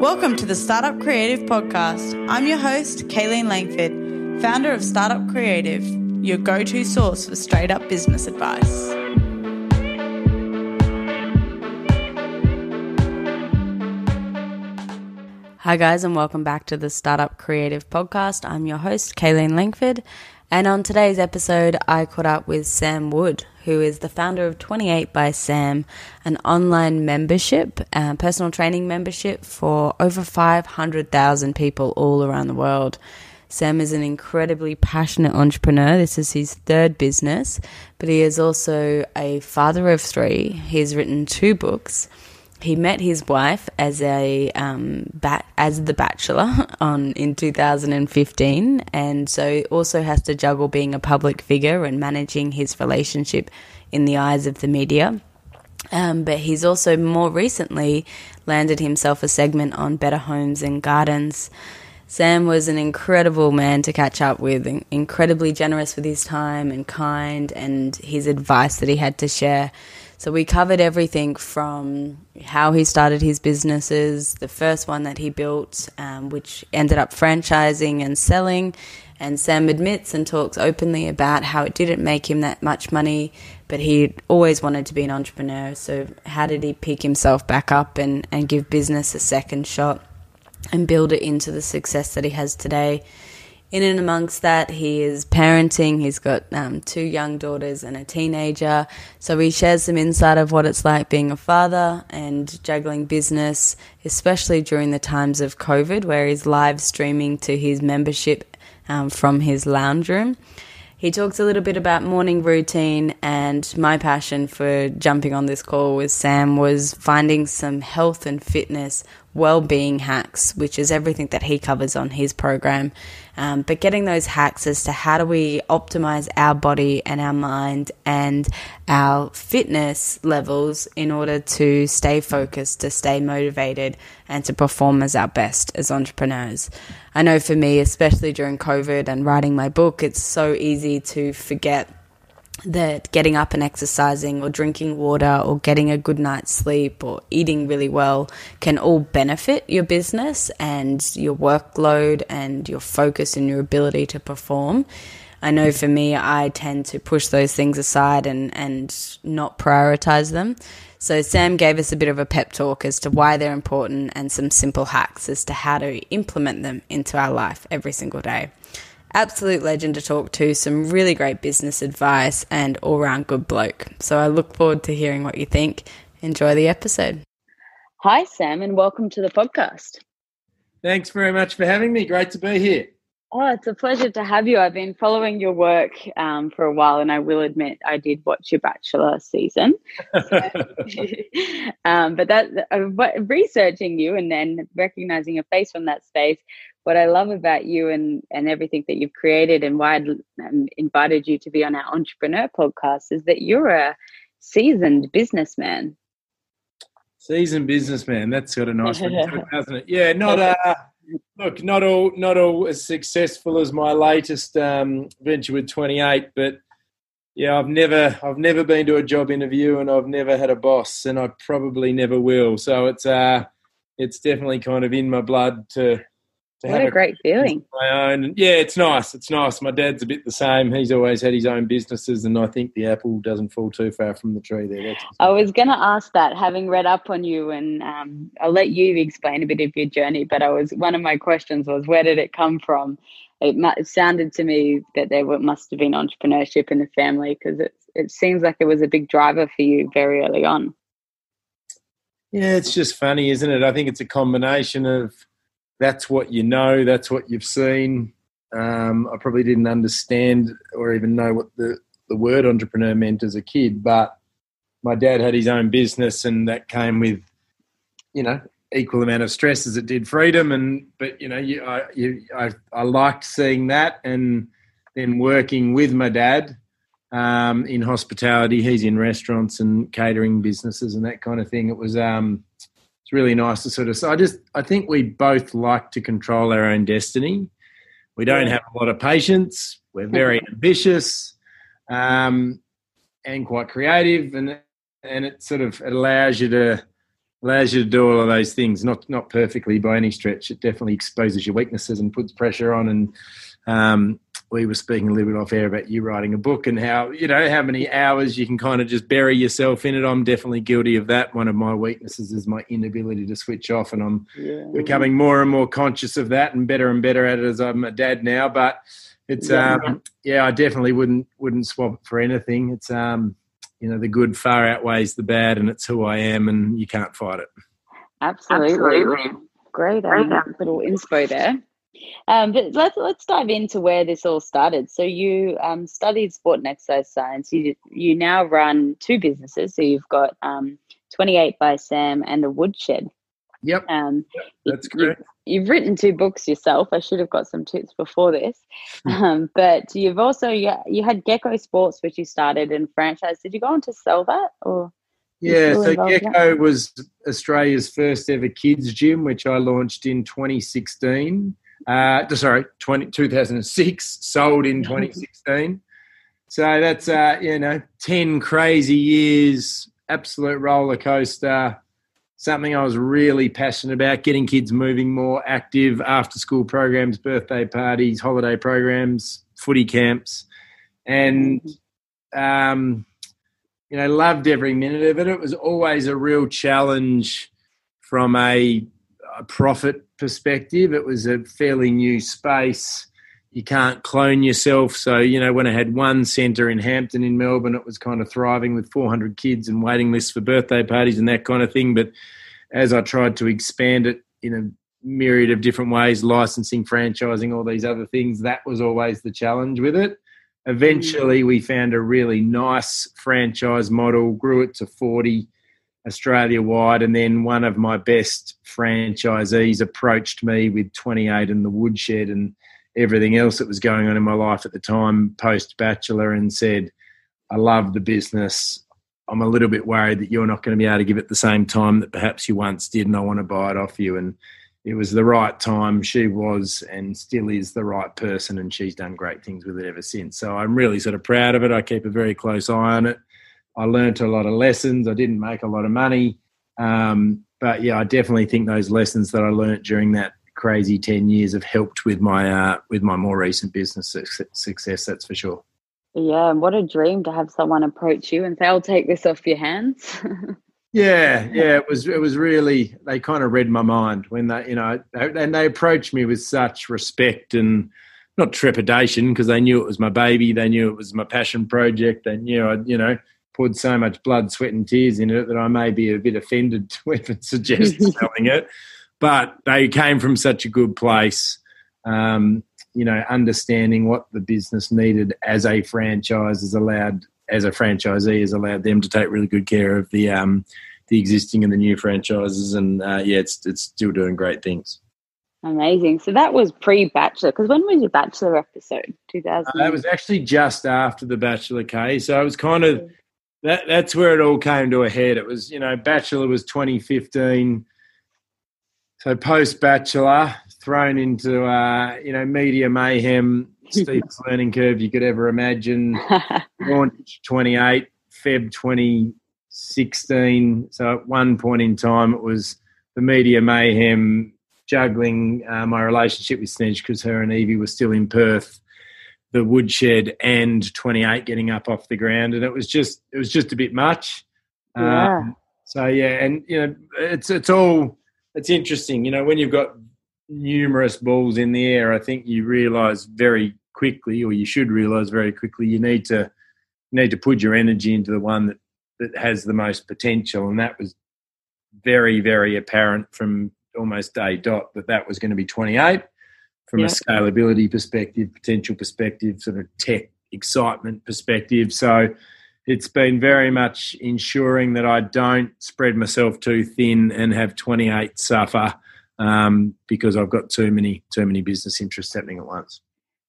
Welcome to the Startup Creative Podcast. I'm your host, Kayleen Langford, founder of Startup Creative, your go to source for straight up business advice. Hi, guys, and welcome back to the Startup Creative Podcast. I'm your host, Kayleen Langford, and on today's episode, I caught up with Sam Wood, who is the founder of 28 by Sam, an online membership, uh, personal training membership for over 500,000 people all around the world. Sam is an incredibly passionate entrepreneur. This is his third business, but he is also a father of three. He's written two books he met his wife as a um, bat, as the bachelor on in 2015, and so also has to juggle being a public figure and managing his relationship in the eyes of the media. Um, but he's also more recently landed himself a segment on Better Homes and Gardens. Sam was an incredible man to catch up with, incredibly generous with his time and kind, and his advice that he had to share. So we covered everything from how he started his businesses, the first one that he built, um, which ended up franchising and selling. And Sam admits and talks openly about how it didn't make him that much money, but he always wanted to be an entrepreneur. So, how did he pick himself back up and, and give business a second shot and build it into the success that he has today? In and amongst that, he is parenting. He's got um, two young daughters and a teenager. So he shares some insight of what it's like being a father and juggling business, especially during the times of COVID, where he's live streaming to his membership um, from his lounge room. He talks a little bit about morning routine, and my passion for jumping on this call with Sam was finding some health and fitness well-being hacks, which is everything that he covers on his program. Um, but getting those hacks as to how do we optimize our body and our mind and our fitness levels in order to stay focused, to stay motivated, and to perform as our best as entrepreneurs. I know for me, especially during COVID and writing my book, it's so easy to forget that getting up and exercising or drinking water or getting a good night's sleep or eating really well can all benefit your business and your workload and your focus and your ability to perform. I know for me, I tend to push those things aside and, and not prioritize them. So, Sam gave us a bit of a pep talk as to why they're important and some simple hacks as to how to implement them into our life every single day absolute legend to talk to, some really great business advice, and all round good bloke. So I look forward to hearing what you think. Enjoy the episode. Hi, Sam, and welcome to the podcast. Thanks very much for having me. Great to be here. Oh, it's a pleasure to have you. I've been following your work um, for a while, and I will admit I did watch your Bachelor season. So, um, but that uh, researching you and then recognizing your face from that space what I love about you and and everything that you've created and why I um, invited you to be on our entrepreneur podcast is that you're a seasoned businessman. Seasoned businessman. That's got a nice one, hasn't it? Yeah, not uh, look, not all not all as successful as my latest um, venture with 28, but yeah, I've never I've never been to a job interview and I've never had a boss, and I probably never will. So it's uh, it's definitely kind of in my blood to what a great feeling. My own. Yeah, it's nice. It's nice. My dad's a bit the same. He's always had his own businesses, and I think the apple doesn't fall too far from the tree there. That's I was going to ask that, having read up on you, and um, I'll let you explain a bit of your journey. But I was one of my questions was where did it come from? It, it sounded to me that there must have been entrepreneurship in the family because it it seems like it was a big driver for you very early on. Yeah, it's just funny, isn't it? I think it's a combination of that's what you know, that's what you've seen. Um, I probably didn't understand or even know what the, the word entrepreneur meant as a kid, but my dad had his own business and that came with, you know, equal amount of stress as it did freedom. And, but, you know, you, I, you, I, I liked seeing that and then working with my dad um, in hospitality. He's in restaurants and catering businesses and that kind of thing. It was, um, it's really nice to sort of. So I just I think we both like to control our own destiny. We don't have a lot of patience. We're very ambitious, um, and quite creative, and and it sort of it allows you to allows you to do all of those things. Not not perfectly by any stretch. It definitely exposes your weaknesses and puts pressure on. And um, we were speaking a little bit off air about you writing a book and how you know how many hours you can kind of just bury yourself in it. I'm definitely guilty of that. One of my weaknesses is my inability to switch off, and I'm yeah. becoming more and more conscious of that and better and better at it as I'm a dad now. But it's yeah, um, yeah I definitely wouldn't wouldn't swap it for anything. It's um you know the good far outweighs the bad, and it's who I am, and you can't fight it. Absolutely, Absolutely. great um, little inspo there. Um, but let's let's dive into where this all started. So you um, studied sport and exercise science. You you now run two businesses. So you've got um, 28 by Sam and the Woodshed. Yep. Um, yep that's correct. You, have written two books yourself. I should have got some tips before this. um, but you've also you, you had Gecko Sports, which you started and franchised. Did you go on to sell that or? Yeah, so Gecko was Australia's first ever kids gym, which I launched in 2016. Uh, sorry, 20, 2006, sold in 2016. So that's, uh, you know, 10 crazy years, absolute roller coaster something I was really passionate about getting kids moving more active after school programs, birthday parties, holiday programs, footy camps. And, um, you know, loved every minute of it. It was always a real challenge from a, a profit perspective. It was a fairly new space. You can't clone yourself. So, you know, when I had one centre in Hampton in Melbourne, it was kind of thriving with 400 kids and waiting lists for birthday parties and that kind of thing. But as I tried to expand it in a myriad of different ways, licensing, franchising, all these other things, that was always the challenge with it. Eventually, mm. we found a really nice franchise model, grew it to 40 Australia wide, and then one of my best franchisees approached me with 28 in the woodshed and everything else that was going on in my life at the time post bachelor and said, I love the business. I'm a little bit worried that you're not going to be able to give it the same time that perhaps you once did, and I want to buy it off you. And it was the right time. She was and still is the right person, and she's done great things with it ever since. So I'm really sort of proud of it. I keep a very close eye on it. I learnt a lot of lessons. I didn't make a lot of money, um, but yeah, I definitely think those lessons that I learnt during that crazy ten years have helped with my uh, with my more recent business success. That's for sure. Yeah, and what a dream to have someone approach you and say, "I'll take this off your hands." yeah, yeah, it was it was really they kind of read my mind when they you know and they approached me with such respect and not trepidation because they knew it was my baby, they knew it was my passion project, they knew I you know poured so much blood, sweat, and tears in it that I may be a bit offended to even suggest selling it, but they came from such a good place. Um, you know, understanding what the business needed as a franchise has allowed, as a franchisee, has allowed them to take really good care of the um, the existing and the new franchises, and uh, yeah, it's it's still doing great things. Amazing. So that was pre-Bachelor. Because when was your Bachelor episode? Two thousand. Uh, that was actually just after the Bachelor K. So it was kind of that. That's where it all came to a head. It was you know Bachelor was twenty fifteen. So post Bachelor, thrown into uh, you know media mayhem, steepest learning curve you could ever imagine. Launch 28, Feb 2016. So at one point in time, it was the media mayhem, juggling uh, my relationship with Snez because her and Evie were still in Perth. The woodshed and 28 getting up off the ground, and it was just it was just a bit much. Yeah. Um, so yeah, and you know it's it's all it's interesting. You know when you've got numerous balls in the air, I think you realise very quickly, or you should realise very quickly, you need to you need to put your energy into the one that that has the most potential, and that was very very apparent from almost day dot that that was going to be 28 from yeah. a scalability perspective, potential perspective, sort of tech excitement perspective. So it's been very much ensuring that I don't spread myself too thin and have 28 suffer um, because I've got too many too many business interests happening at once.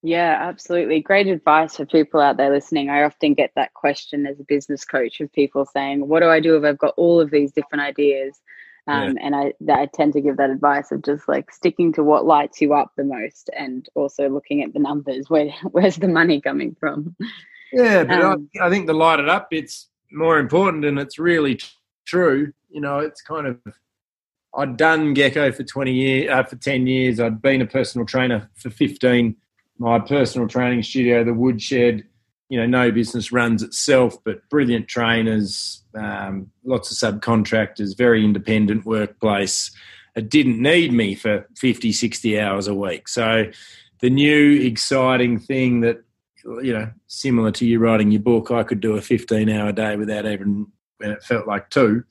Yeah, absolutely. Great advice for people out there listening. I often get that question as a business coach of people saying, "What do I do if I've got all of these different ideas?" Um, yeah. And I, I tend to give that advice of just like sticking to what lights you up the most, and also looking at the numbers. Where where's the money coming from? Yeah, but um, I, I think the light it up it's more important, and it's really true. You know, it's kind of I'd done Gecko for 20 years, uh, for 10 years. I'd been a personal trainer for 15. My personal training studio, the Woodshed, you know, no business runs itself, but brilliant trainers, um, lots of subcontractors, very independent workplace. It didn't need me for 50, 60 hours a week. So the new exciting thing that, you know, similar to you writing your book, I could do a 15 hour day without even, when it felt like two.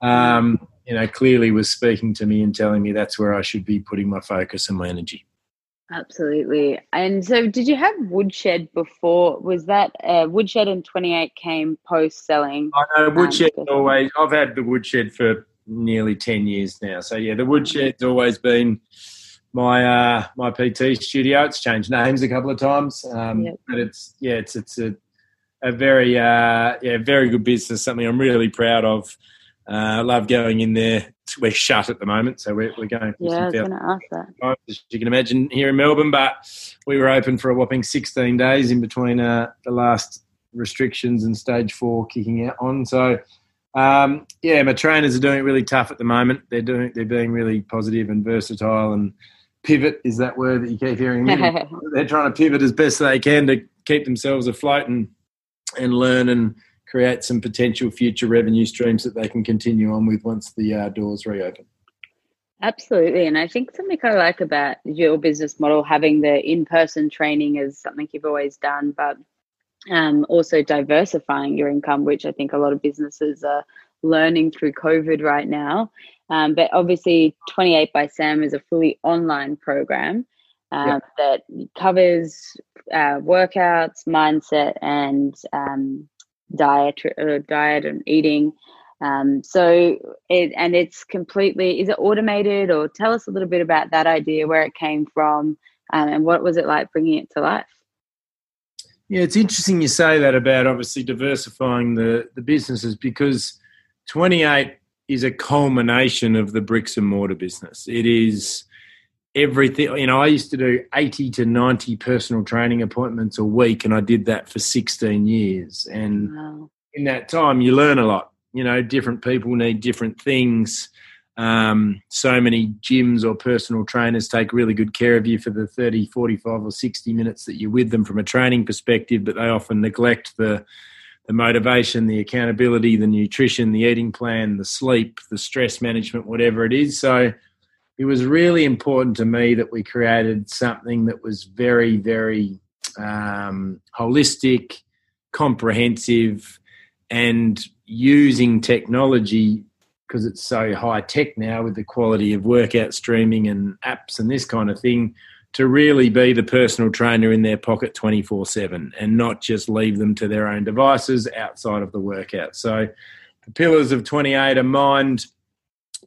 Um, you know, clearly was speaking to me and telling me that's where I should be putting my focus and my energy. Absolutely. And so, did you have Woodshed before? Was that uh, Woodshed in 28 came post selling? I know Woodshed um, always, I've had the Woodshed for nearly 10 years now. So, yeah, the Woodshed's always been my uh, my PT studio. It's changed names a couple of times, um, yep. but it's yeah, it's it's a a very uh, yeah very good business. Something I'm really proud of. Uh, I love going in there. We're shut at the moment, so we're, we're going. Yeah, I was going to ask that. As you can imagine, here in Melbourne, but we were open for a whopping 16 days in between uh, the last restrictions and stage four kicking out on. So, um, yeah, my trainers are doing it really tough at the moment. They're doing, they're being really positive and versatile and pivot is that word that you keep hearing. they're trying to pivot as best they can to keep themselves afloat and and learn and create some potential future revenue streams that they can continue on with once the uh, doors reopen. Absolutely. And I think something I like about your business model, having the in person training is something you've always done, but um, also diversifying your income, which I think a lot of businesses are learning through COVID right now. Um, but obviously, 28 by Sam is a fully online program um, that covers uh, workouts, mindset, and um, diet, uh, diet and eating. Um, so it and it's completely is it automated or tell us a little bit about that idea, where it came from, um, and what was it like bringing it to life? Yeah, it's interesting you say that about obviously diversifying the the businesses because 28 is a culmination of the bricks and mortar business. It is everything. You know, I used to do 80 to 90 personal training appointments a week, and I did that for 16 years. And wow. in that time, you learn a lot. You know, different people need different things. Um, so many gyms or personal trainers take really good care of you for the 30, 45, or 60 minutes that you're with them from a training perspective, but they often neglect the the motivation, the accountability, the nutrition, the eating plan, the sleep, the stress management, whatever it is. So it was really important to me that we created something that was very, very um, holistic, comprehensive, and using technology because it's so high tech now with the quality of workout streaming and apps and this kind of thing to really be the personal trainer in their pocket 24 7 and not just leave them to their own devices outside of the workout. So the pillars of 28 are mind,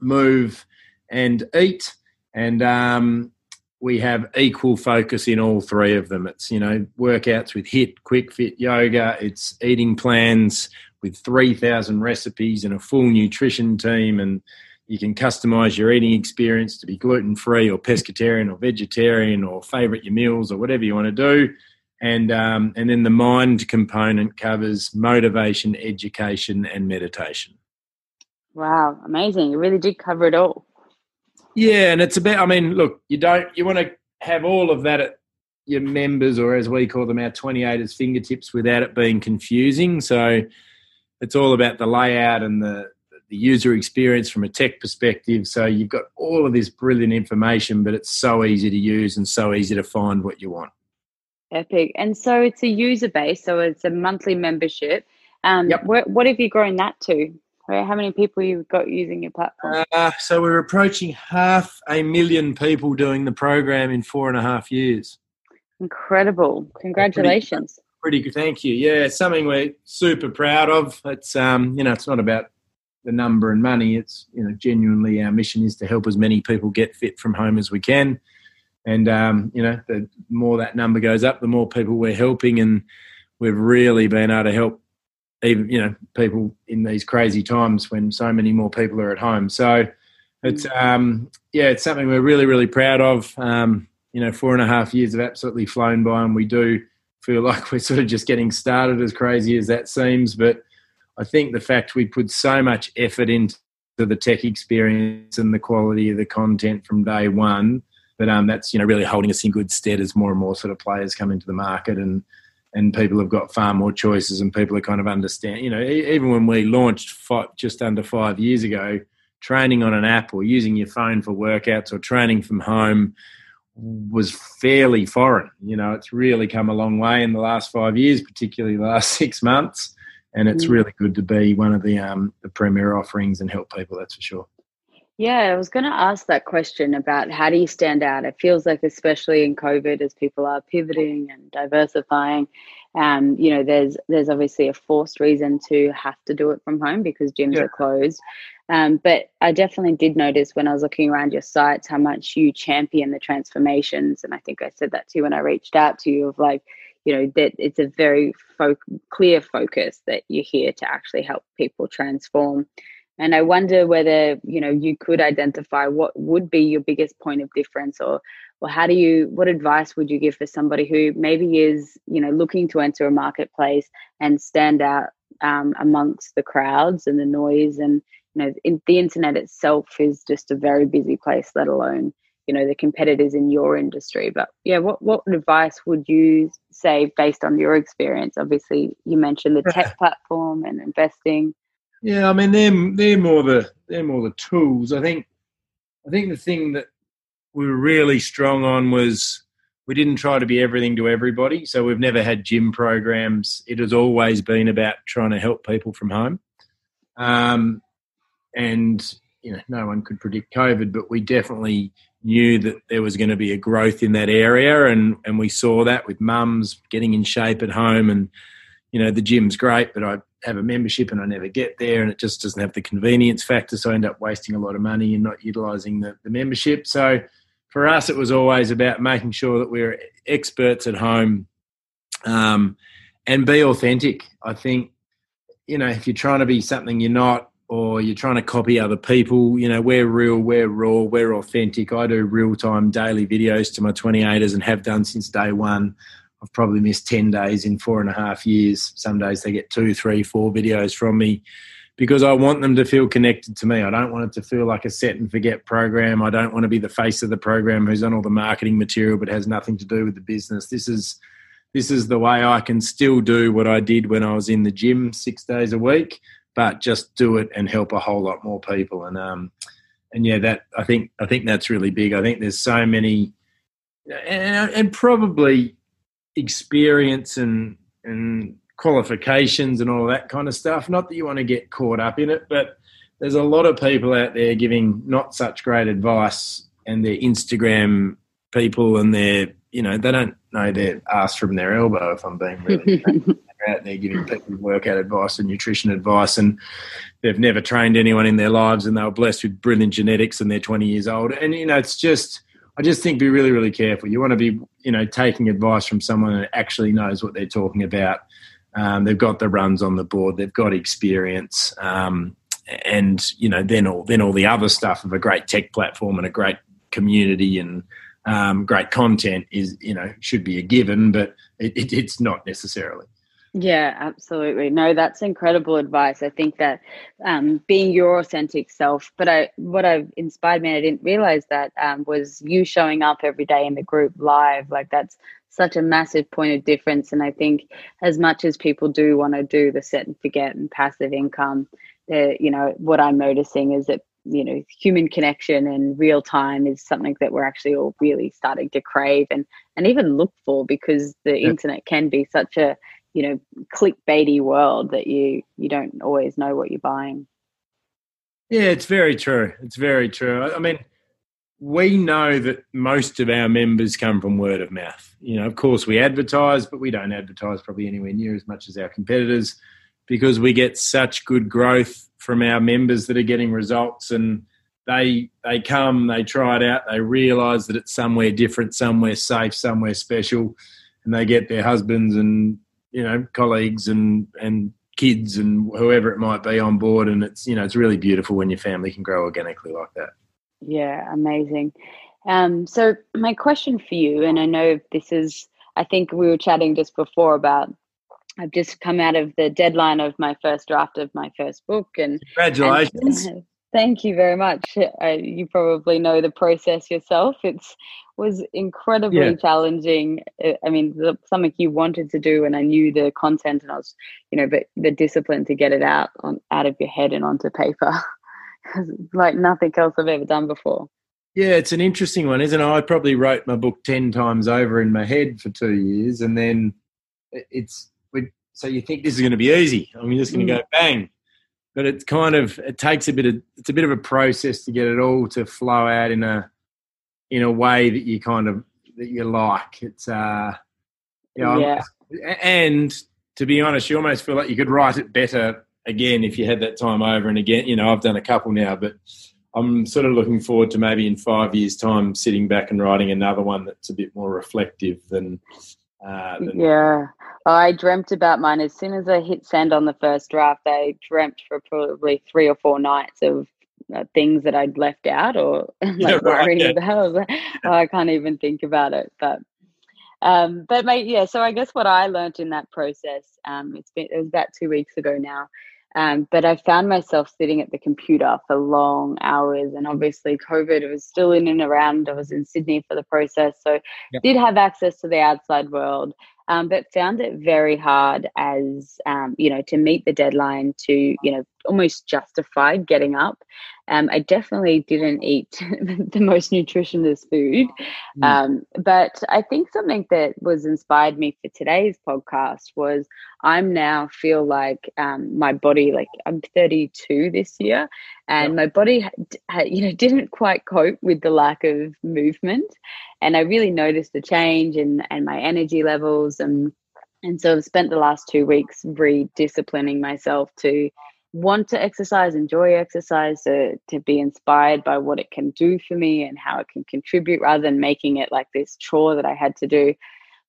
move, and eat. And um, we have equal focus in all three of them. It's, you know, workouts with HIIT, quick fit yoga, it's eating plans with 3,000 recipes and a full nutrition team and you can customize your eating experience to be gluten free or pescatarian or vegetarian or favorite your meals or whatever you want to do. And um, and then the mind component covers motivation, education, and meditation. Wow, amazing! You really did cover it all. Yeah, and it's about. I mean, look, you don't. You want to have all of that at your members, or as we call them, our 28ers fingertips, without it being confusing. So it's all about the layout and the the user experience from a tech perspective. So you've got all of this brilliant information, but it's so easy to use and so easy to find what you want. Epic. And so it's a user base, so it's a monthly membership. Um, yep. what, what have you grown that to? How many people you've got using your platform? Uh, so we're approaching half a million people doing the program in four and a half years. Incredible! Congratulations. Pretty, pretty good. Thank you. Yeah, it's something we're super proud of. It's um, you know, it's not about the number and money. It's you know genuinely our mission is to help as many people get fit from home as we can, and um, you know the more that number goes up, the more people we're helping, and we've really been able to help even you know people in these crazy times when so many more people are at home. So it's um, yeah, it's something we're really really proud of. Um, you know, four and a half years have absolutely flown by, and we do feel like we're sort of just getting started, as crazy as that seems, but I think the fact we put so much effort into the tech experience and the quality of the content from day one. But um, that's you know really holding us in good stead as more and more sort of players come into the market and and people have got far more choices and people are kind of understand. You know, even when we launched five, just under five years ago, training on an app or using your phone for workouts or training from home was fairly foreign. You know, it's really come a long way in the last five years, particularly the last six months, and it's mm. really good to be one of the um, the premier offerings and help people. That's for sure. Yeah, I was going to ask that question about how do you stand out? It feels like, especially in COVID, as people are pivoting and diversifying, um, you know, there's there's obviously a forced reason to have to do it from home because gyms yeah. are closed. Um, but I definitely did notice when I was looking around your sites how much you champion the transformations, and I think I said that too when I reached out to you of like, you know, that it's a very fo- clear focus that you're here to actually help people transform. And I wonder whether, you know, you could identify what would be your biggest point of difference or or how do you what advice would you give for somebody who maybe is, you know, looking to enter a marketplace and stand out um, amongst the crowds and the noise and you know in, the internet itself is just a very busy place let alone you know the competitors in your industry. But yeah what what advice would you say based on your experience? Obviously you mentioned the tech platform and investing yeah, I mean they're they're more the they're more the tools. I think I think the thing that we were really strong on was we didn't try to be everything to everybody. So we've never had gym programs. It has always been about trying to help people from home. Um, and you know, no one could predict COVID, but we definitely knew that there was going to be a growth in that area, and and we saw that with mums getting in shape at home, and you know the gym's great, but I have a membership and I never get there, and it just doesn't have the convenience factor. So I end up wasting a lot of money and not utilizing the, the membership. So for us, it was always about making sure that we we're experts at home um, and be authentic. I think, you know, if you're trying to be something you're not, or you're trying to copy other people, you know, we're real, we're raw, we're authentic. I do real time daily videos to my 28ers and have done since day one. I've probably missed 10 days in four and a half years. Some days they get two, three, four videos from me because I want them to feel connected to me. I don't want it to feel like a set and forget program. I don't want to be the face of the program who's on all the marketing material but has nothing to do with the business. This is this is the way I can still do what I did when I was in the gym six days a week, but just do it and help a whole lot more people. And um, and yeah, that I think I think that's really big. I think there's so many, and, and probably experience and and qualifications and all that kind of stuff. Not that you want to get caught up in it, but there's a lot of people out there giving not such great advice, and their Instagram people and their you know they don't know their ass from their elbow. If I'm being really out there giving people workout advice and nutrition advice, and they've never trained anyone in their lives, and they were blessed with brilliant genetics, and they're 20 years old, and you know it's just I just think be really, really careful. You want to be, you know, taking advice from someone that actually knows what they're talking about. Um, they've got the runs on the board. They've got experience, um, and you know, then all then all the other stuff of a great tech platform and a great community and um, great content is, you know, should be a given, but it, it, it's not necessarily. Yeah, absolutely. No, that's incredible advice. I think that um, being your authentic self, but I, what I've inspired me, I didn't realize that um, was you showing up every day in the group live. Like that's such a massive point of difference. And I think as much as people do want to do the set and forget and passive income, you know, what I'm noticing is that you know human connection and real time is something that we're actually all really starting to crave and and even look for because the yeah. internet can be such a you know clickbaity world that you you don't always know what you're buying. Yeah it's very true. It's very true. I mean we know that most of our members come from word of mouth. You know of course we advertise but we don't advertise probably anywhere near as much as our competitors because we get such good growth from our members that are getting results and they they come they try it out they realize that it's somewhere different somewhere safe somewhere special and they get their husbands and you know colleagues and and kids and whoever it might be on board. And it's you know it's really beautiful when your family can grow organically like that. Yeah amazing. Um, so my question for you and i know this is i think we were chatting just before about i've just come out of the deadline of my first draft of my first book and congratulations. and, Thank you very much. Uh, you probably know the process yourself. It's was incredibly yeah. challenging. Uh, I mean, the, something you wanted to do, and I knew the content, and I was, you know, but the discipline to get it out on out of your head and onto paper, like nothing else I've ever done before. Yeah, it's an interesting one, isn't it? I probably wrote my book ten times over in my head for two years, and then it's so you think this is going to be easy. I'm just going to mm. go bang, but it's kind of it takes a bit of it's a bit of a process to get it all to flow out in a in a way that you kind of that you like. It's uh, you know, yeah. and to be honest, you almost feel like you could write it better again if you had that time over and again. You know, I've done a couple now, but I'm sort of looking forward to maybe in five years' time sitting back and writing another one that's a bit more reflective than. Uh, than yeah, I dreamt about mine as soon as I hit send on the first draft. I dreamt for probably three or four nights of uh, things that I'd left out or like yeah, right, worrying yeah. about. I, like, oh, I can't even think about it. But um, but mate, yeah. So I guess what I learned in that process, um, it's been it was about two weeks ago now. Um, but I found myself sitting at the computer for long hours, and obviously COVID was still in and around. I was in Sydney for the process, so yep. did have access to the outside world um, but found it very hard as um, you know to meet the deadline to you know almost justified getting up. Um, i definitely didn't eat the most nutritious food. Mm. um, but i think something that was inspired me for today's podcast was i'm now feel like um, my body like i'm 32 this year and my body you know didn't quite cope with the lack of movement. And i really noticed the change in and my energy levels and and so i've spent the last two weeks redisciplining myself to want to exercise enjoy exercise to, to be inspired by what it can do for me and how it can contribute rather than making it like this chore that i had to do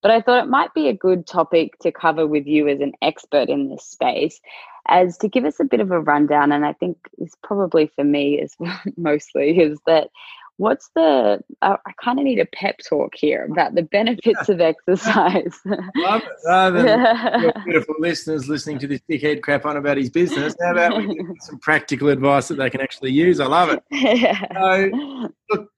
but I thought it might be a good topic to cover with you as an expert in this space, as to give us a bit of a rundown. And I think it's probably for me as mostly is that what's the uh, i kind of need a pep talk here about the benefits of exercise. Love it. Rather than your beautiful listeners listening to this dickhead crap on about his business how about we give some practical advice that they can actually use? I love it. Yeah. so look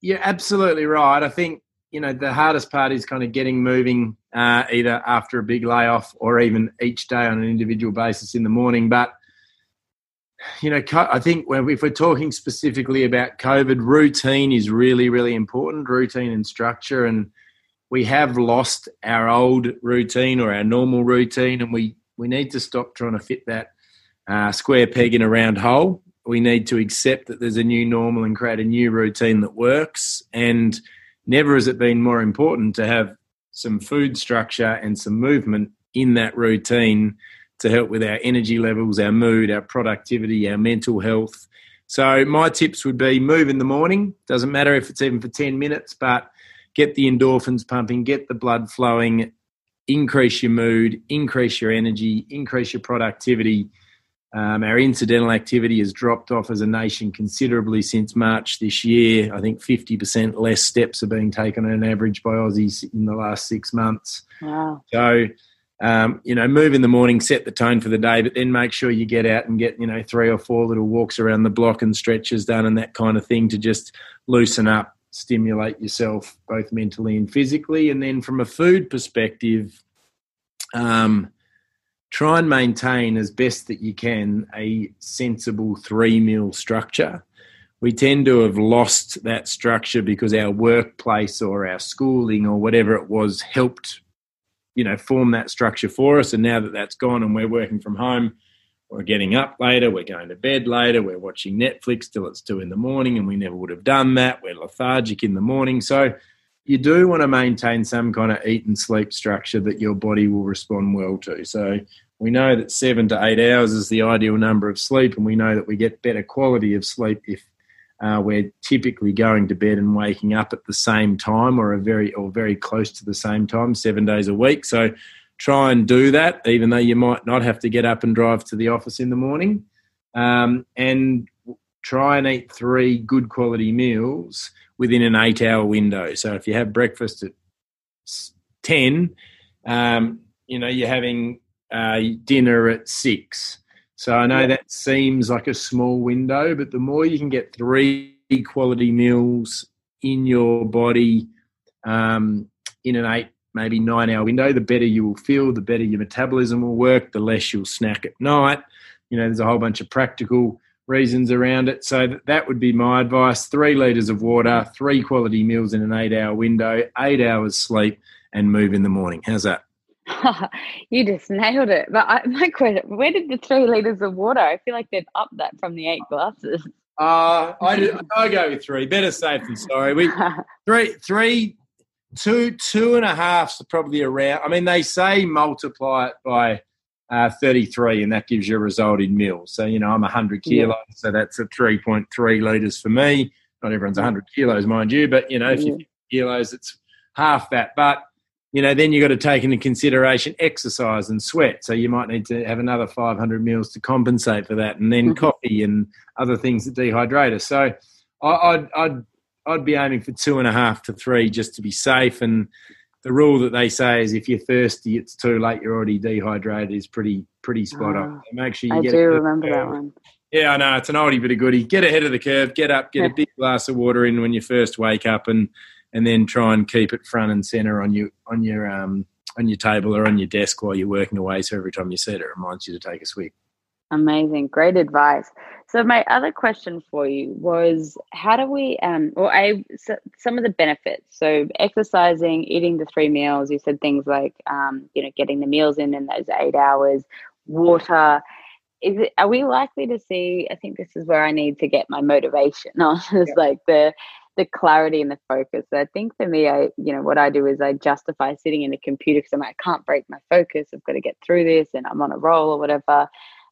you're absolutely right. I think you know the hardest part is kind of getting moving uh, either after a big layoff or even each day on an individual basis in the morning. But you know, I think when, if we're talking specifically about COVID, routine is really, really important. Routine and structure, and we have lost our old routine or our normal routine, and we we need to stop trying to fit that uh, square peg in a round hole. We need to accept that there's a new normal and create a new routine that works and never has it been more important to have some food structure and some movement in that routine to help with our energy levels, our mood, our productivity, our mental health. So, my tips would be move in the morning. Doesn't matter if it's even for 10 minutes, but get the endorphins pumping, get the blood flowing, increase your mood, increase your energy, increase your productivity, um, our incidental activity has dropped off as a nation considerably since March this year. I think 50% less steps are being taken on average by Aussies in the last six months. Wow. So, um, you know, move in the morning, set the tone for the day, but then make sure you get out and get, you know, three or four little walks around the block and stretches done and that kind of thing to just loosen up, stimulate yourself both mentally and physically. And then from a food perspective, um, try and maintain as best that you can a sensible three meal structure. We tend to have lost that structure because our workplace or our schooling or whatever it was helped, you know, form that structure for us. And now that that's gone and we're working from home, we're getting up later, we're going to bed later, we're watching Netflix till it's two in the morning, and we never would have done that. We're lethargic in the morning. So you do want to maintain some kind of eat and sleep structure that your body will respond well to. So we know that seven to eight hours is the ideal number of sleep, and we know that we get better quality of sleep if uh, we're typically going to bed and waking up at the same time or a very or very close to the same time, seven days a week. So try and do that, even though you might not have to get up and drive to the office in the morning. Um, and try and eat three good quality meals within an eight hour window. So if you have breakfast at 10, um, you know, you're having uh, dinner at six. So I know that seems like a small window, but the more you can get three quality meals in your body um, in an eight, maybe nine hour window, the better you will feel, the better your metabolism will work, the less you'll snack at night. You know, there's a whole bunch of practical reasons around it. So that would be my advice three litres of water, three quality meals in an eight hour window, eight hours sleep, and move in the morning. How's that? you just nailed it. But I, my question: Where did the three liters of water? I feel like they've upped that from the eight glasses. Uh, I do, I go with three. Better safe than sorry. We three, three, two, two and a half's are probably around. I mean, they say multiply it by uh, 33, and that gives you a result in mils. So you know, I'm 100 kilos, yeah. so that's a 3.3 liters for me. Not everyone's 100 kilos, mind you, but you know, if yeah. you kilos, it's half that. But you know, then you've got to take into consideration exercise and sweat. So you might need to have another 500 meals to compensate for that, and then mm-hmm. coffee and other things that dehydrate us. So I'd, I'd, I'd be aiming for two and a half to three just to be safe. And the rule that they say is if you're thirsty, it's too late. You're already dehydrated. Is pretty pretty spot on. So make sure you I get. I do remember that one. Yeah, I know it's an oldie but a goodie. Get ahead of the curve. Get up. Get a big glass of water in when you first wake up, and and then try and keep it front and center on your on your um, on your table or on your desk while you're working away. So every time you see it, it reminds you to take a swig. Amazing, great advice. So my other question for you was, how do we, um, well, I so some of the benefits. So exercising, eating the three meals. You said things like, um, you know, getting the meals in in those eight hours, water. Is it, are we likely to see? I think this is where I need to get my motivation on. Is yeah. like the the clarity and the focus. So I think for me, I, you know, what I do is I justify sitting in the computer because I'm like, I can't break my focus. I've got to get through this and I'm on a roll or whatever.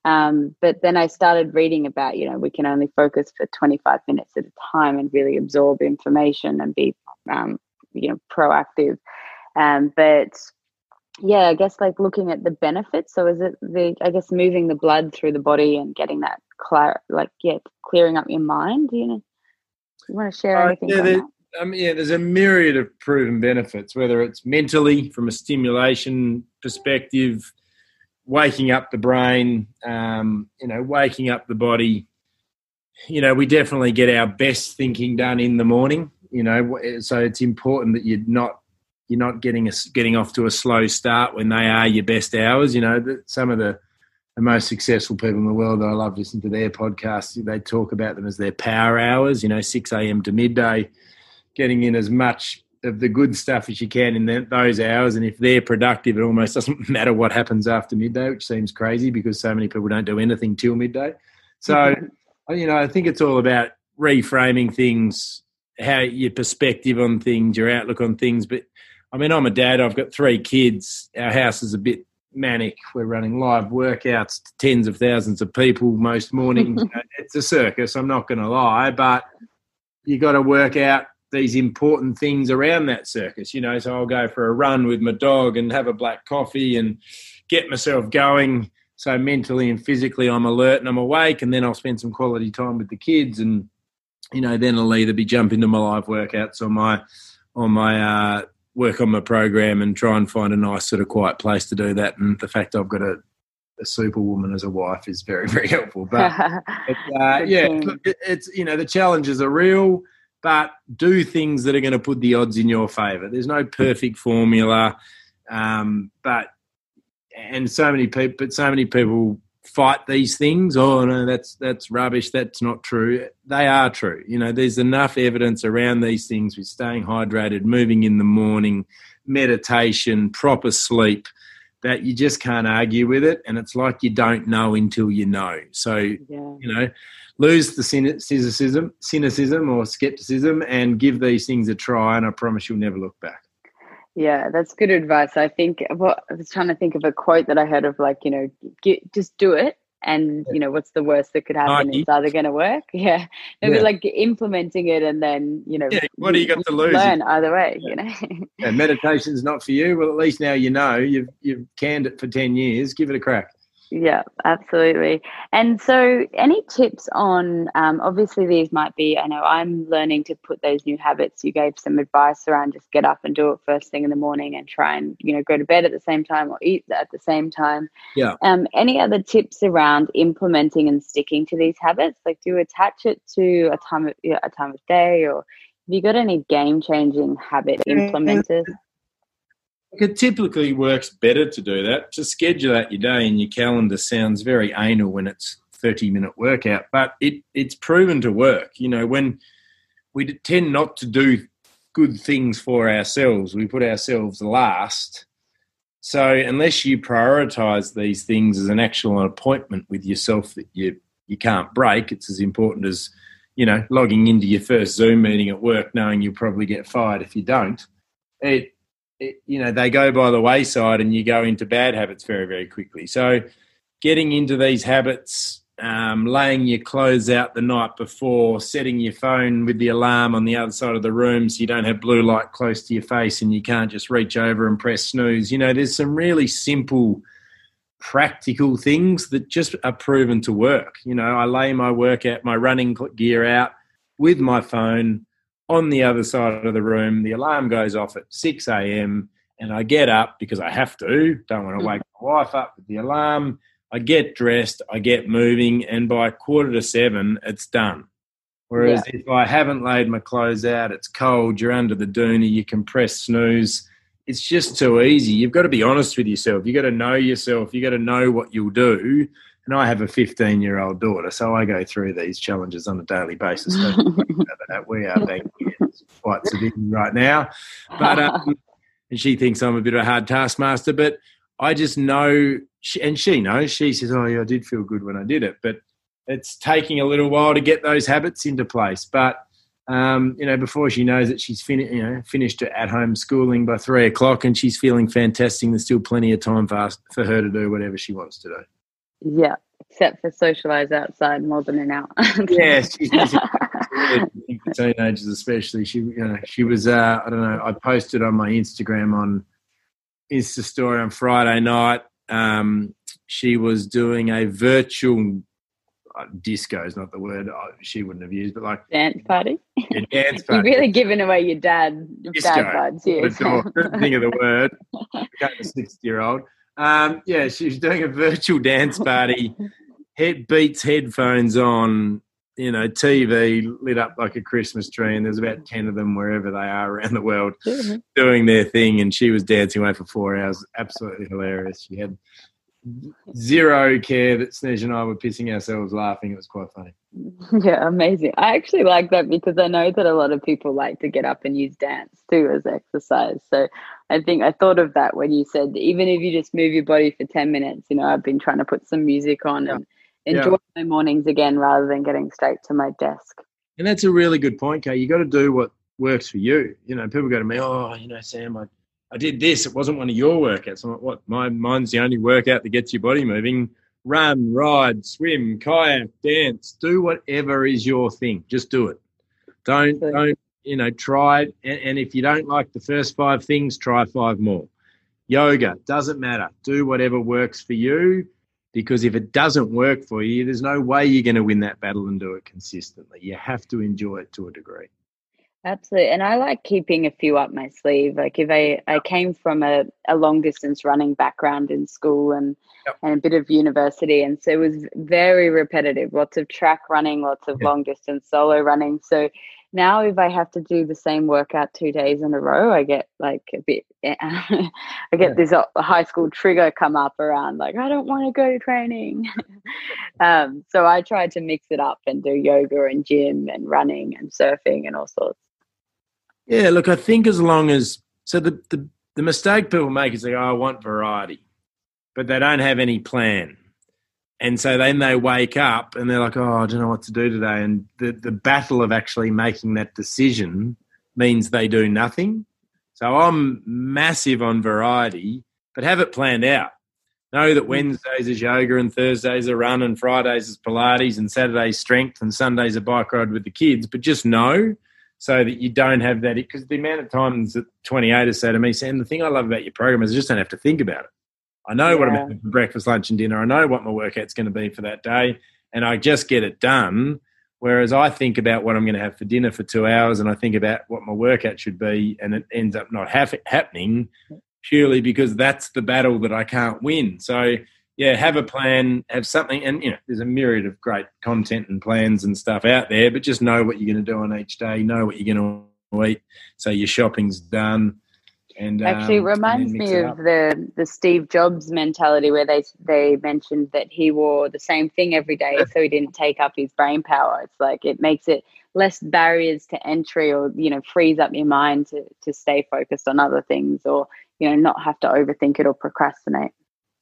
Um, but then I started reading about, you know, we can only focus for 25 minutes at a time and really absorb information and be, um, you know, proactive. Um, but yeah, I guess like looking at the benefits. So is it the, I guess, moving the blood through the body and getting that clar, like, yeah, clearing up your mind, you know? You want to share uh, anything? Yeah, there, um, yeah, there's a myriad of proven benefits, whether it's mentally from a stimulation perspective, waking up the brain, um, you know, waking up the body. You know, we definitely get our best thinking done in the morning. You know, so it's important that you're not you're not getting a, getting off to a slow start when they are your best hours. You know, some of the the most successful people in the world I love listening to their podcasts, they talk about them as their power hours, you know, 6 a.m. to midday, getting in as much of the good stuff as you can in those hours. And if they're productive, it almost doesn't matter what happens after midday, which seems crazy because so many people don't do anything till midday. So, mm-hmm. you know, I think it's all about reframing things, how your perspective on things, your outlook on things. But I mean, I'm a dad, I've got three kids. Our house is a bit manic. We're running live workouts to tens of thousands of people most mornings. it's a circus, I'm not going to lie, but you got to work out these important things around that circus, you know. So I'll go for a run with my dog and have a black coffee and get myself going. So mentally and physically, I'm alert and I'm awake, and then I'll spend some quality time with the kids, and you know, then I'll either be jumping to my live workouts or my on my uh, work on my program and try and find a nice sort of quiet place to do that. And the fact I've got a, a superwoman as a wife is very, very helpful. But uh, yeah, it's, you know, the challenges are real, but do things that are going to put the odds in your favor. There's no perfect formula. Um, but, and so many people, but so many people fight these things. Oh no, that's that's rubbish. That's not true. They are true. You know, there's enough evidence around these things with staying hydrated, moving in the morning, meditation, proper sleep, that you just can't argue with it. And it's like you don't know until you know. So yeah. you know, lose the cynicism, cynicism or skepticism, and give these things a try. And I promise you'll never look back. Yeah, that's good advice. I think well, I was trying to think of a quote that I heard of like, you know, get, just do it. And you know what's the worst that could happen? It's either going to work, yeah. Maybe yeah. like implementing it, and then you know, yeah. what do you got to lose? Learn either way, you know. yeah, meditation's not for you. Well, at least now you know you've you've canned it for ten years. Give it a crack. Yeah, absolutely. And so, any tips on? Um, obviously, these might be. I know I'm learning to put those new habits. You gave some advice around just get up and do it first thing in the morning, and try and you know go to bed at the same time or eat at the same time. Yeah. Um, any other tips around implementing and sticking to these habits? Like, do you attach it to a time of yeah, a time of day, or have you got any game changing habit implementers? It typically works better to do that. To schedule out your day in your calendar sounds very anal when it's 30 minute workout, but it, it's proven to work. You know, when we tend not to do good things for ourselves, we put ourselves last. So unless you prioritize these things as an actual appointment with yourself that you you can't break, it's as important as you know logging into your first Zoom meeting at work, knowing you'll probably get fired if you don't. It it, you know they go by the wayside and you go into bad habits very very quickly. So getting into these habits um, laying your clothes out the night before setting your phone with the alarm on the other side of the room so you don't have blue light close to your face and you can't just reach over and press snooze. You know there's some really simple practical things that just are proven to work. You know i lay my workout my running gear out with my phone on the other side of the room. The alarm goes off at 6 a.m. and I get up because I have to. Don't want to hmm. wake my wife up with the alarm. I get dressed, I get moving, and by quarter to seven, it's done. Whereas yeah. if I haven't laid my clothes out, it's cold, you're under the doona, you can press snooze. It's just too easy. You've got to be honest with yourself. You've got to know yourself. You've got to know what you'll do. And I have a 15 year old daughter, so I go through these challenges on a daily basis. we are being quite severe right now. But um, and she thinks I'm a bit of a hard taskmaster, but I just know, she, and she knows. She says, "Oh, yeah, I did feel good when I did it," but it's taking a little while to get those habits into place. But um, you know, before she knows it, she's fin- you know, finished her at home schooling by three o'clock, and she's feeling fantastic. There's still plenty of time for us, for her to do whatever she wants to do. Yeah, except for socialize outside more than an hour. yeah, she's teenagers especially. She, you know, she was. Uh, I don't know. I posted on my Instagram on Insta story on Friday night. Um, she was doing a virtual uh, disco is not the word uh, she wouldn't have used, but like dance party. Yeah, dance party. You're really giving away your dad disco. dad vibes here. Think of the word. Became a sixty-year-old. Um, yeah, she was doing a virtual dance party. Head beats headphones on. You know, TV lit up like a Christmas tree, and there's about ten of them wherever they are around the world mm-hmm. doing their thing. And she was dancing away for four hours. Absolutely hilarious. She had zero care that Snez and I were pissing ourselves laughing. It was quite funny. Yeah, amazing. I actually like that because I know that a lot of people like to get up and use dance too as exercise. So I think I thought of that when you said even if you just move your body for 10 minutes, you know, I've been trying to put some music on yeah. and enjoy yeah. my mornings again rather than getting straight to my desk. And that's a really good point, Kay. You got to do what works for you. You know, people go to me, oh, you know, Sam, I I did this. It wasn't one of your workouts. I'm like, what? My mine's the only workout that gets your body moving. Run, ride, swim, kayak, dance. Do whatever is your thing. Just do it. Don't don't you know try it. And, and if you don't like the first five things, try five more. Yoga doesn't matter. Do whatever works for you. Because if it doesn't work for you, there's no way you're going to win that battle and do it consistently. You have to enjoy it to a degree. Absolutely. And I like keeping a few up my sleeve. Like if I, I came from a, a long distance running background in school and, yep. and a bit of university. And so it was very repetitive, lots of track running, lots of yep. long distance solo running. So now if I have to do the same workout two days in a row, I get like a bit, I get yeah. this uh, high school trigger come up around like, I don't want to go to training. um, so I try to mix it up and do yoga and gym and running and surfing and all sorts. Yeah, look, I think as long as so the the, the mistake people make is like, oh, I want variety, but they don't have any plan. And so then they wake up and they're like, oh, I don't know what to do today. And the, the battle of actually making that decision means they do nothing. So I'm massive on variety, but have it planned out. Know that mm. Wednesdays is yoga and Thursdays are run and Fridays is Pilates and Saturdays strength and Sundays a bike ride with the kids. But just know so that you don't have that because the amount of times that 28 has said to me, Sam, the thing I love about your program is I just don't have to think about it. I know yeah. what I'm having for breakfast, lunch, and dinner. I know what my workout's going to be for that day, and I just get it done. Whereas I think about what I'm going to have for dinner for two hours, and I think about what my workout should be, and it ends up not happening purely because that's the battle that I can't win. So yeah, have a plan, have something, and you know, there's a myriad of great content and plans and stuff out there, but just know what you're going to do on each day, know what you're going to eat, so your shopping's done. And actually, um, reminds me of the the Steve Jobs mentality, where they they mentioned that he wore the same thing every day, so he didn't take up his brain power. It's like it makes it less barriers to entry, or you know, frees up your mind to to stay focused on other things, or you know, not have to overthink it or procrastinate.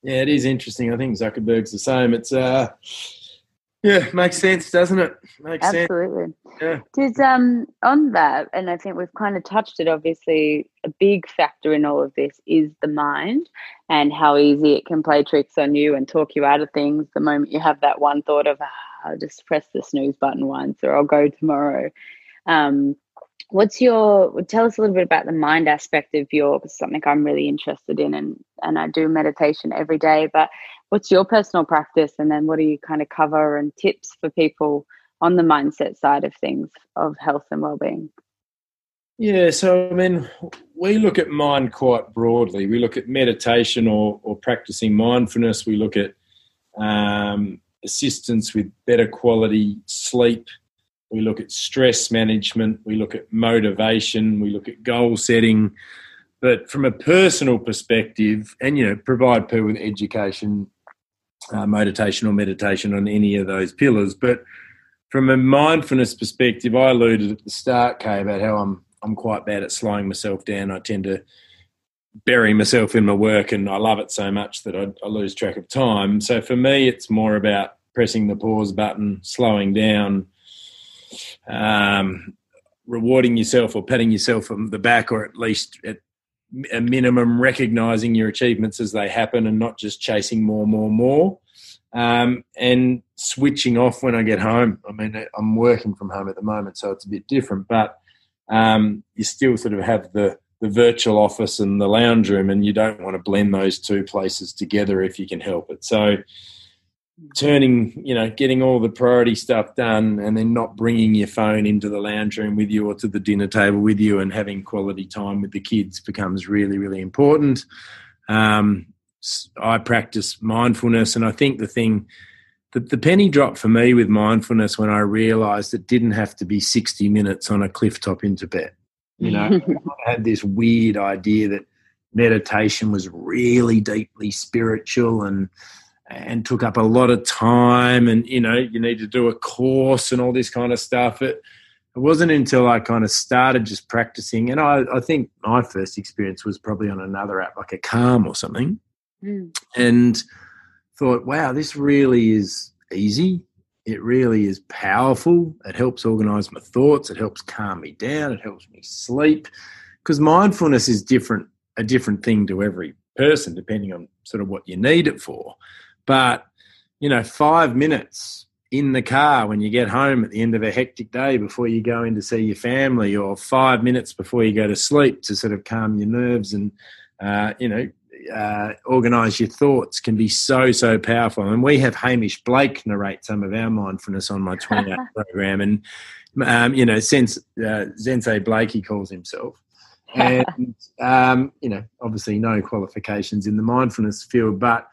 Yeah, it is interesting. I think Zuckerberg's the same. It's uh yeah, makes sense, doesn't it? Makes Absolutely. Sense. Yeah. Did um on that, and I think we've kind of touched it. Obviously, a big factor in all of this is the mind and how easy it can play tricks on you and talk you out of things. The moment you have that one thought of, ah, I'll just press the snooze button once, or I'll go tomorrow. Um, what's your tell us a little bit about the mind aspect of your something i'm really interested in and and i do meditation every day but what's your personal practice? And then what do you kind of cover and tips for people on the mindset side of things of health and well-being? Yeah so i mean we look at mind quite broadly. We look at meditation or or practicing mindfulness. We look at um, assistance with better quality sleep. We look at stress management, we look at motivation, we look at goal setting. But from a personal perspective, and you know, provide people with education, uh, motivation or meditation on any of those pillars. But from a mindfulness perspective, I alluded at the start, Kay, about how I'm I'm quite bad at slowing myself down. I tend to bury myself in my work, and I love it so much that I, I lose track of time. So for me, it's more about pressing the pause button, slowing down, um, rewarding yourself or patting yourself on the back, or at least at a minimum recognizing your achievements as they happen and not just chasing more, more, more. Um, and switching off when I get home. I mean, I'm working from home at the moment, so it's a bit different, but um, you still sort of have the the virtual office and the lounge room, and you don't want to blend those two places together if you can help it. So turning, you know, getting all the priority stuff done and then not bringing your phone into the lounge room with you or to the dinner table with you and having quality time with the kids becomes really, really important. Um, I practice mindfulness, and I think the thing, the, the penny dropped for me with mindfulness when I realized it didn't have to be 60 minutes on a cliff top in Tibet. You know, I had this weird idea that meditation was really deeply spiritual and and took up a lot of time and you know you need to do a course and all this kind of stuff. It, it wasn't until i kind of started just practicing and I, I think my first experience was probably on another app like a calm or something mm. and thought wow this really is easy. It really is powerful. It helps organize my thoughts. It helps calm me down. It helps me sleep. Because mindfulness is different a different thing to every person depending on sort of what you need it for but, you know, five minutes in the car when you get home at the end of a hectic day before you go in to see your family, or five minutes before you go to sleep to sort of calm your nerves and, uh, you know, uh, organize your thoughts can be so so powerful. And we have Hamish Blake narrate some of our mindfulness on my 28 program, and um, you know, since uh, Sensei Blake he calls himself, and um, you know, obviously no qualifications in the mindfulness field, but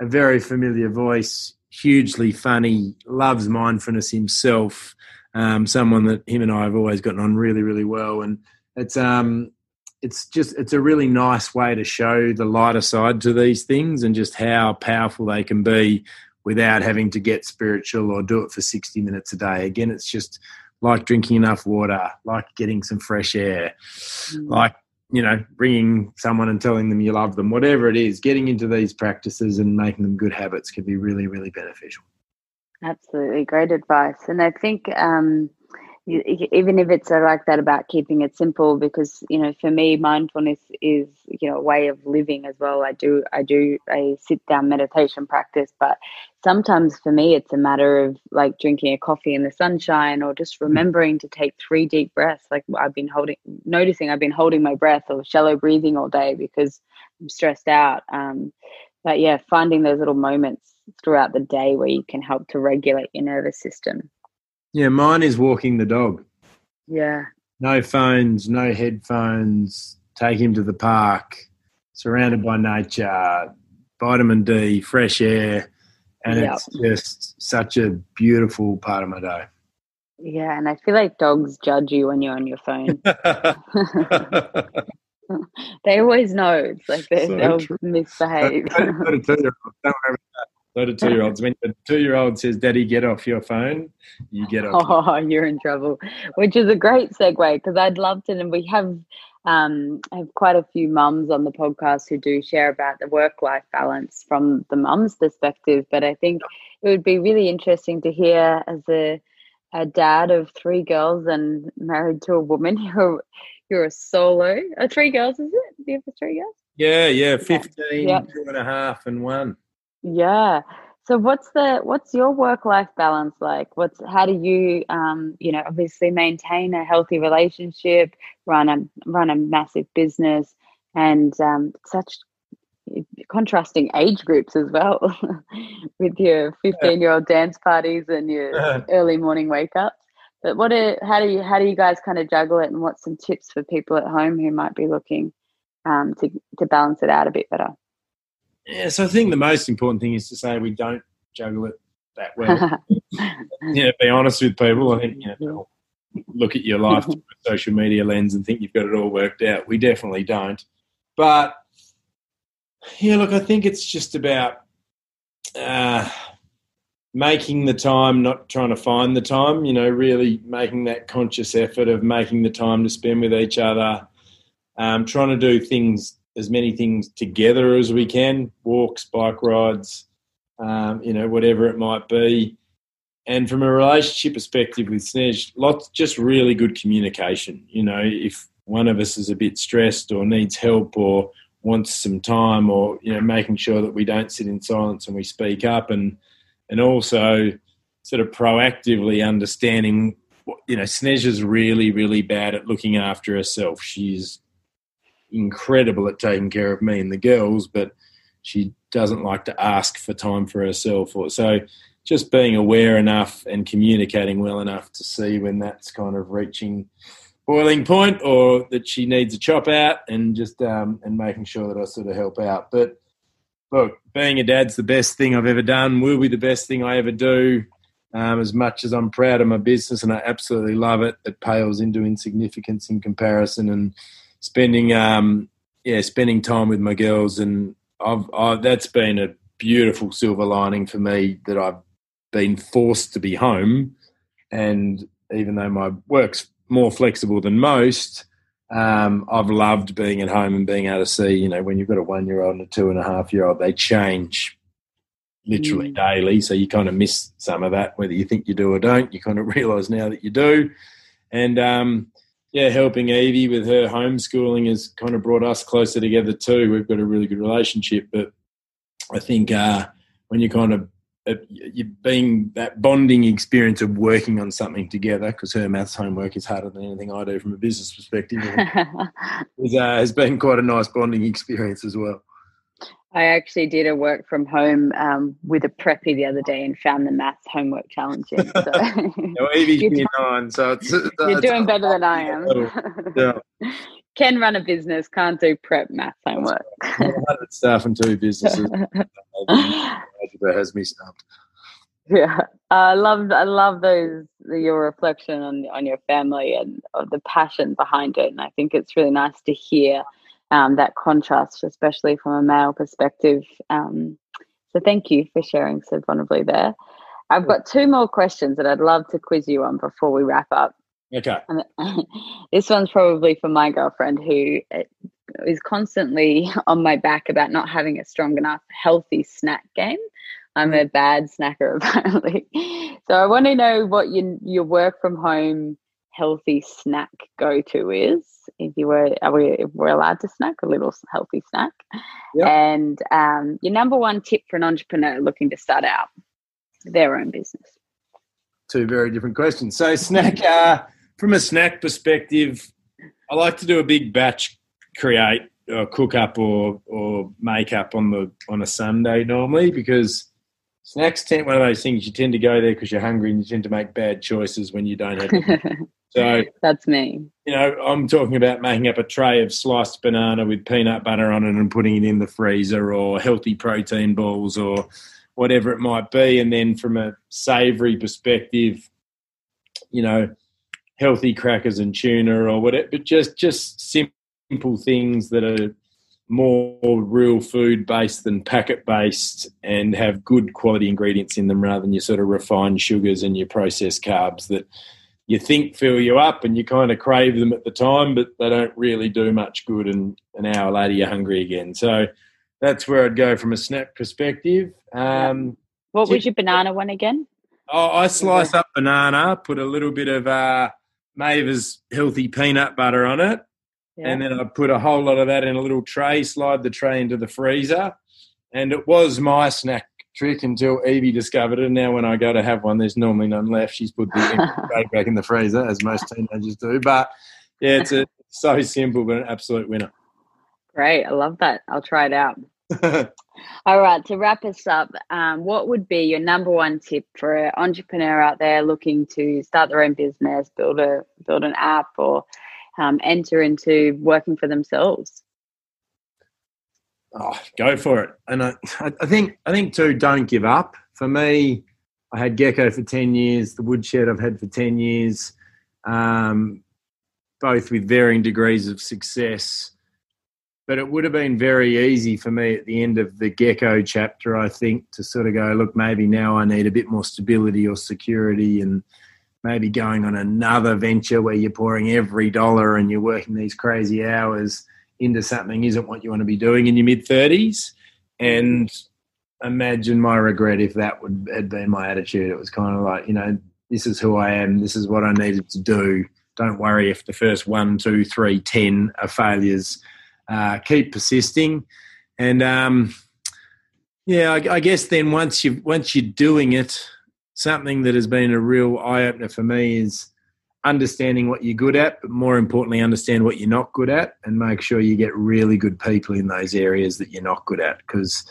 a very familiar voice, hugely funny, loves mindfulness himself. Um, someone that him and I have always gotten on really, really well, and it's um, it's just it's a really nice way to show the lighter side to these things and just how powerful they can be without having to get spiritual or do it for 60 minutes a day. Again, it's just like drinking enough water, like getting some fresh air, mm. like you know, bringing someone and telling them you love them, whatever it is, getting into these practices and making them good habits can be really, really beneficial. Absolutely, great advice. And I think um, even if it's like that about keeping it simple because you know for me mindfulness is you know a way of living as well i do i do a sit down meditation practice but sometimes for me it's a matter of like drinking a coffee in the sunshine or just hmm. remembering to take three deep breaths like i've been holding noticing i've been holding my breath or shallow breathing all day because i'm stressed out um, but yeah, finding those little moments throughout the day where you can help to regulate your nervous system. Yeah, mine is walking the dog. Yeah. No phones, no headphones. Take him to the park, surrounded by nature, vitamin D, fresh air, and yep. it's just such a beautiful part of my day. Yeah, and I feel like dogs judge you when you're on your phone. they always know. It's like they, so will misbehave. Load of two year olds. When the two year old says, Daddy, get off your phone, you get off. Oh, you're in trouble. Which is a great segue because I'd love to, and we have um, have quite a few mums on the podcast who do share about the work life balance from the mum's perspective. But I think it would be really interesting to hear as a a dad of three girls and married to a woman. You're you're a solo. Three girls, is it? Do you have three girls? Yeah, yeah, 15, yep. two and a half, and one. Yeah. So what's the what's your work life balance like? What's how do you um, you know obviously maintain a healthy relationship, run a run a massive business, and um, such contrasting age groups as well with your 15 year old dance parties and your early morning wake ups but what are, how do you how do you guys kind of juggle it and what's some tips for people at home who might be looking um, to to balance it out a bit better yeah so i think the most important thing is to say we don't juggle it that well. Yeah be honest with people. I think you know look at your life through a social media lens and think you've got it all worked out. We definitely don't. But yeah, look, I think it's just about uh, making the time, not trying to find the time, you know, really making that conscious effort of making the time to spend with each other, um, trying to do things, as many things together as we can walks, bike rides, um, you know, whatever it might be. And from a relationship perspective with Snez, lots, just really good communication. You know, if one of us is a bit stressed or needs help or wants some time or you know making sure that we don't sit in silence and we speak up and and also sort of proactively understanding you know is really really bad at looking after herself she's incredible at taking care of me and the girls but she doesn't like to ask for time for herself or so just being aware enough and communicating well enough to see when that's kind of reaching boiling point or that she needs a chop out and just um, and making sure that I sort of help out. But look, being a dad's the best thing I've ever done. Will be the best thing I ever do. Um, as much as I'm proud of my business and I absolutely love it, it pales into insignificance in comparison. And spending, um, yeah, spending time with my girls and I've, I've that's been a beautiful silver lining for me that I've been forced to be home. And even though my work's more flexible than most. Um, I've loved being at home and being able to see, you know, when you've got a one year old and a two and a half year old, they change literally mm. daily. So you kind of miss some of that, whether you think you do or don't. You kind of realize now that you do. And um, yeah, helping Evie with her homeschooling has kind of brought us closer together too. We've got a really good relationship. But I think uh, when you kind of you being that bonding experience of working on something together because her maths homework is harder than anything I do from a business perspective is, uh, has been quite a nice bonding experience as well. I actually did a work from home um, with a preppy the other day and found the maths homework challenging. So no, Evie's year nine, so it's, it's you're doing better than I am. Yeah. Can run a business, can't do prep math homework. staff and two businesses. has me stumped. Yeah, I love I love those your reflection on on your family and the passion behind it, and I think it's really nice to hear um, that contrast, especially from a male perspective. Um, so thank you for sharing so vulnerably there. I've got two more questions that I'd love to quiz you on before we wrap up. Okay. this one's probably for my girlfriend who uh, constantly on my back about not having a strong enough healthy snack game. I'm a bad snacker apparently. So I want to know what your work from home healthy snack go to is. If you were, are we if we're allowed to snack a little healthy snack, yep. and um, your number one tip for an entrepreneur looking to start out their own business. Two very different questions. So snack, uh, from a snack perspective, I like to do a big batch create uh, cook up or or make up on the on a Sunday normally because snacks tend one of those things you tend to go there because you're hungry and you tend to make bad choices when you don't have. so that's me. You know, I'm talking about making up a tray of sliced banana with peanut butter on it and putting it in the freezer, or healthy protein balls, or whatever it might be. And then from a savoury perspective, you know, healthy crackers and tuna or whatever, but just just simple things that are more real food based than packet based and have good quality ingredients in them rather than your sort of refined sugars and your processed carbs that you think fill you up and you kind of crave them at the time, but they don't really do much good. And an hour later, you're hungry again. So that's where I'd go from a snack perspective. Um, what was your banana one again? Oh, I slice up banana, put a little bit of uh, Mayver's healthy peanut butter on it, yeah. And then I put a whole lot of that in a little tray, slide the tray into the freezer. And it was my snack trick until Evie discovered it. And now when I go to have one, there's normally none left. She's put the back in the freezer, as most teenagers do. But yeah, it's a, so simple, but an absolute winner. Great. I love that. I'll try it out. All right. To wrap us up, um, what would be your number one tip for an entrepreneur out there looking to start their own business, build a build an app, or um, enter into working for themselves? Oh, go for it. And I, I think I think too, don't give up. For me, I had Gecko for ten years. The woodshed I've had for ten years, um, both with varying degrees of success. But it would have been very easy for me at the end of the Gecko chapter, I think, to sort of go, look, maybe now I need a bit more stability or security and maybe going on another venture where you're pouring every dollar and you're working these crazy hours into something isn't what you want to be doing in your mid 30s. And imagine my regret if that would had been my attitude. It was kind of like, you know, this is who I am, this is what I needed to do. Don't worry if the first one, two, three, ten are failures. Uh, keep persisting, and um, yeah, I, I guess then once you once you're doing it, something that has been a real eye opener for me is understanding what you're good at, but more importantly, understand what you're not good at, and make sure you get really good people in those areas that you're not good at. Because,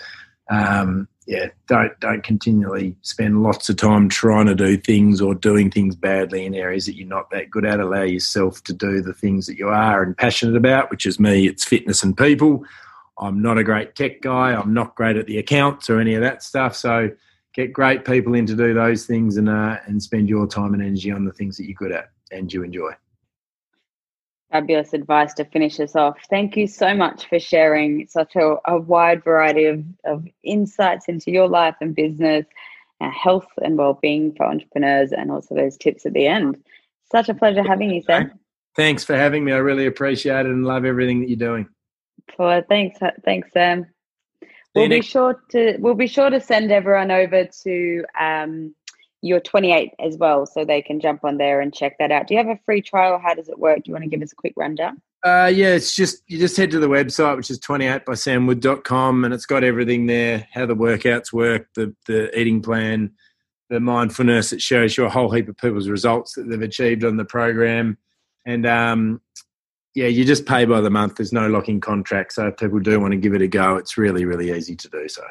um, yeah, don't don't continually spend lots of time trying to do things or doing things badly in areas that you're not that good at. Allow yourself to do the things that you are and passionate about, which is me. It's fitness and people. I'm not a great tech guy. I'm not great at the accounts or any of that stuff. So get great people in to do those things and uh, and spend your time and energy on the things that you're good at and you enjoy. Fabulous advice to finish us off. Thank you so much for sharing such a, a wide variety of, of insights into your life and business, uh, health and well-being for entrepreneurs, and also those tips at the end. Such a pleasure having you, Sam. Thanks for having me. I really appreciate it and love everything that you're doing. Well, thanks, thanks, Sam. We'll be sure to we'll be sure to send everyone over to um, your 28 as well, so they can jump on there and check that out. Do you have a free trial? How does it work? Do you want to give us a quick rundown? Uh, yeah, it's just you just head to the website, which is 28bysamwood.com, and it's got everything there: how the workouts work, the the eating plan, the mindfulness. It shows you a whole heap of people's results that they've achieved on the program, and um, yeah, you just pay by the month. There's no locking contract. So if people do want to give it a go, it's really, really easy to do so.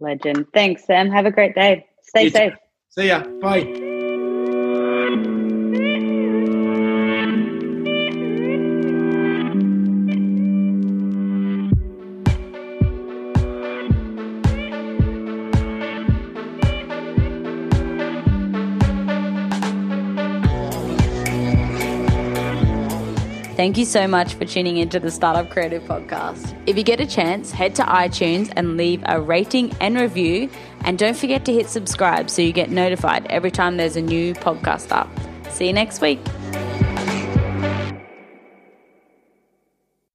Legend. Thanks, Sam. Have a great day. Stay you safe. Too. See ya. Bye. Thank you so much for tuning into the Startup Creative Podcast. If you get a chance, head to iTunes and leave a rating and review. And don't forget to hit subscribe so you get notified every time there's a new podcast up. See you next week.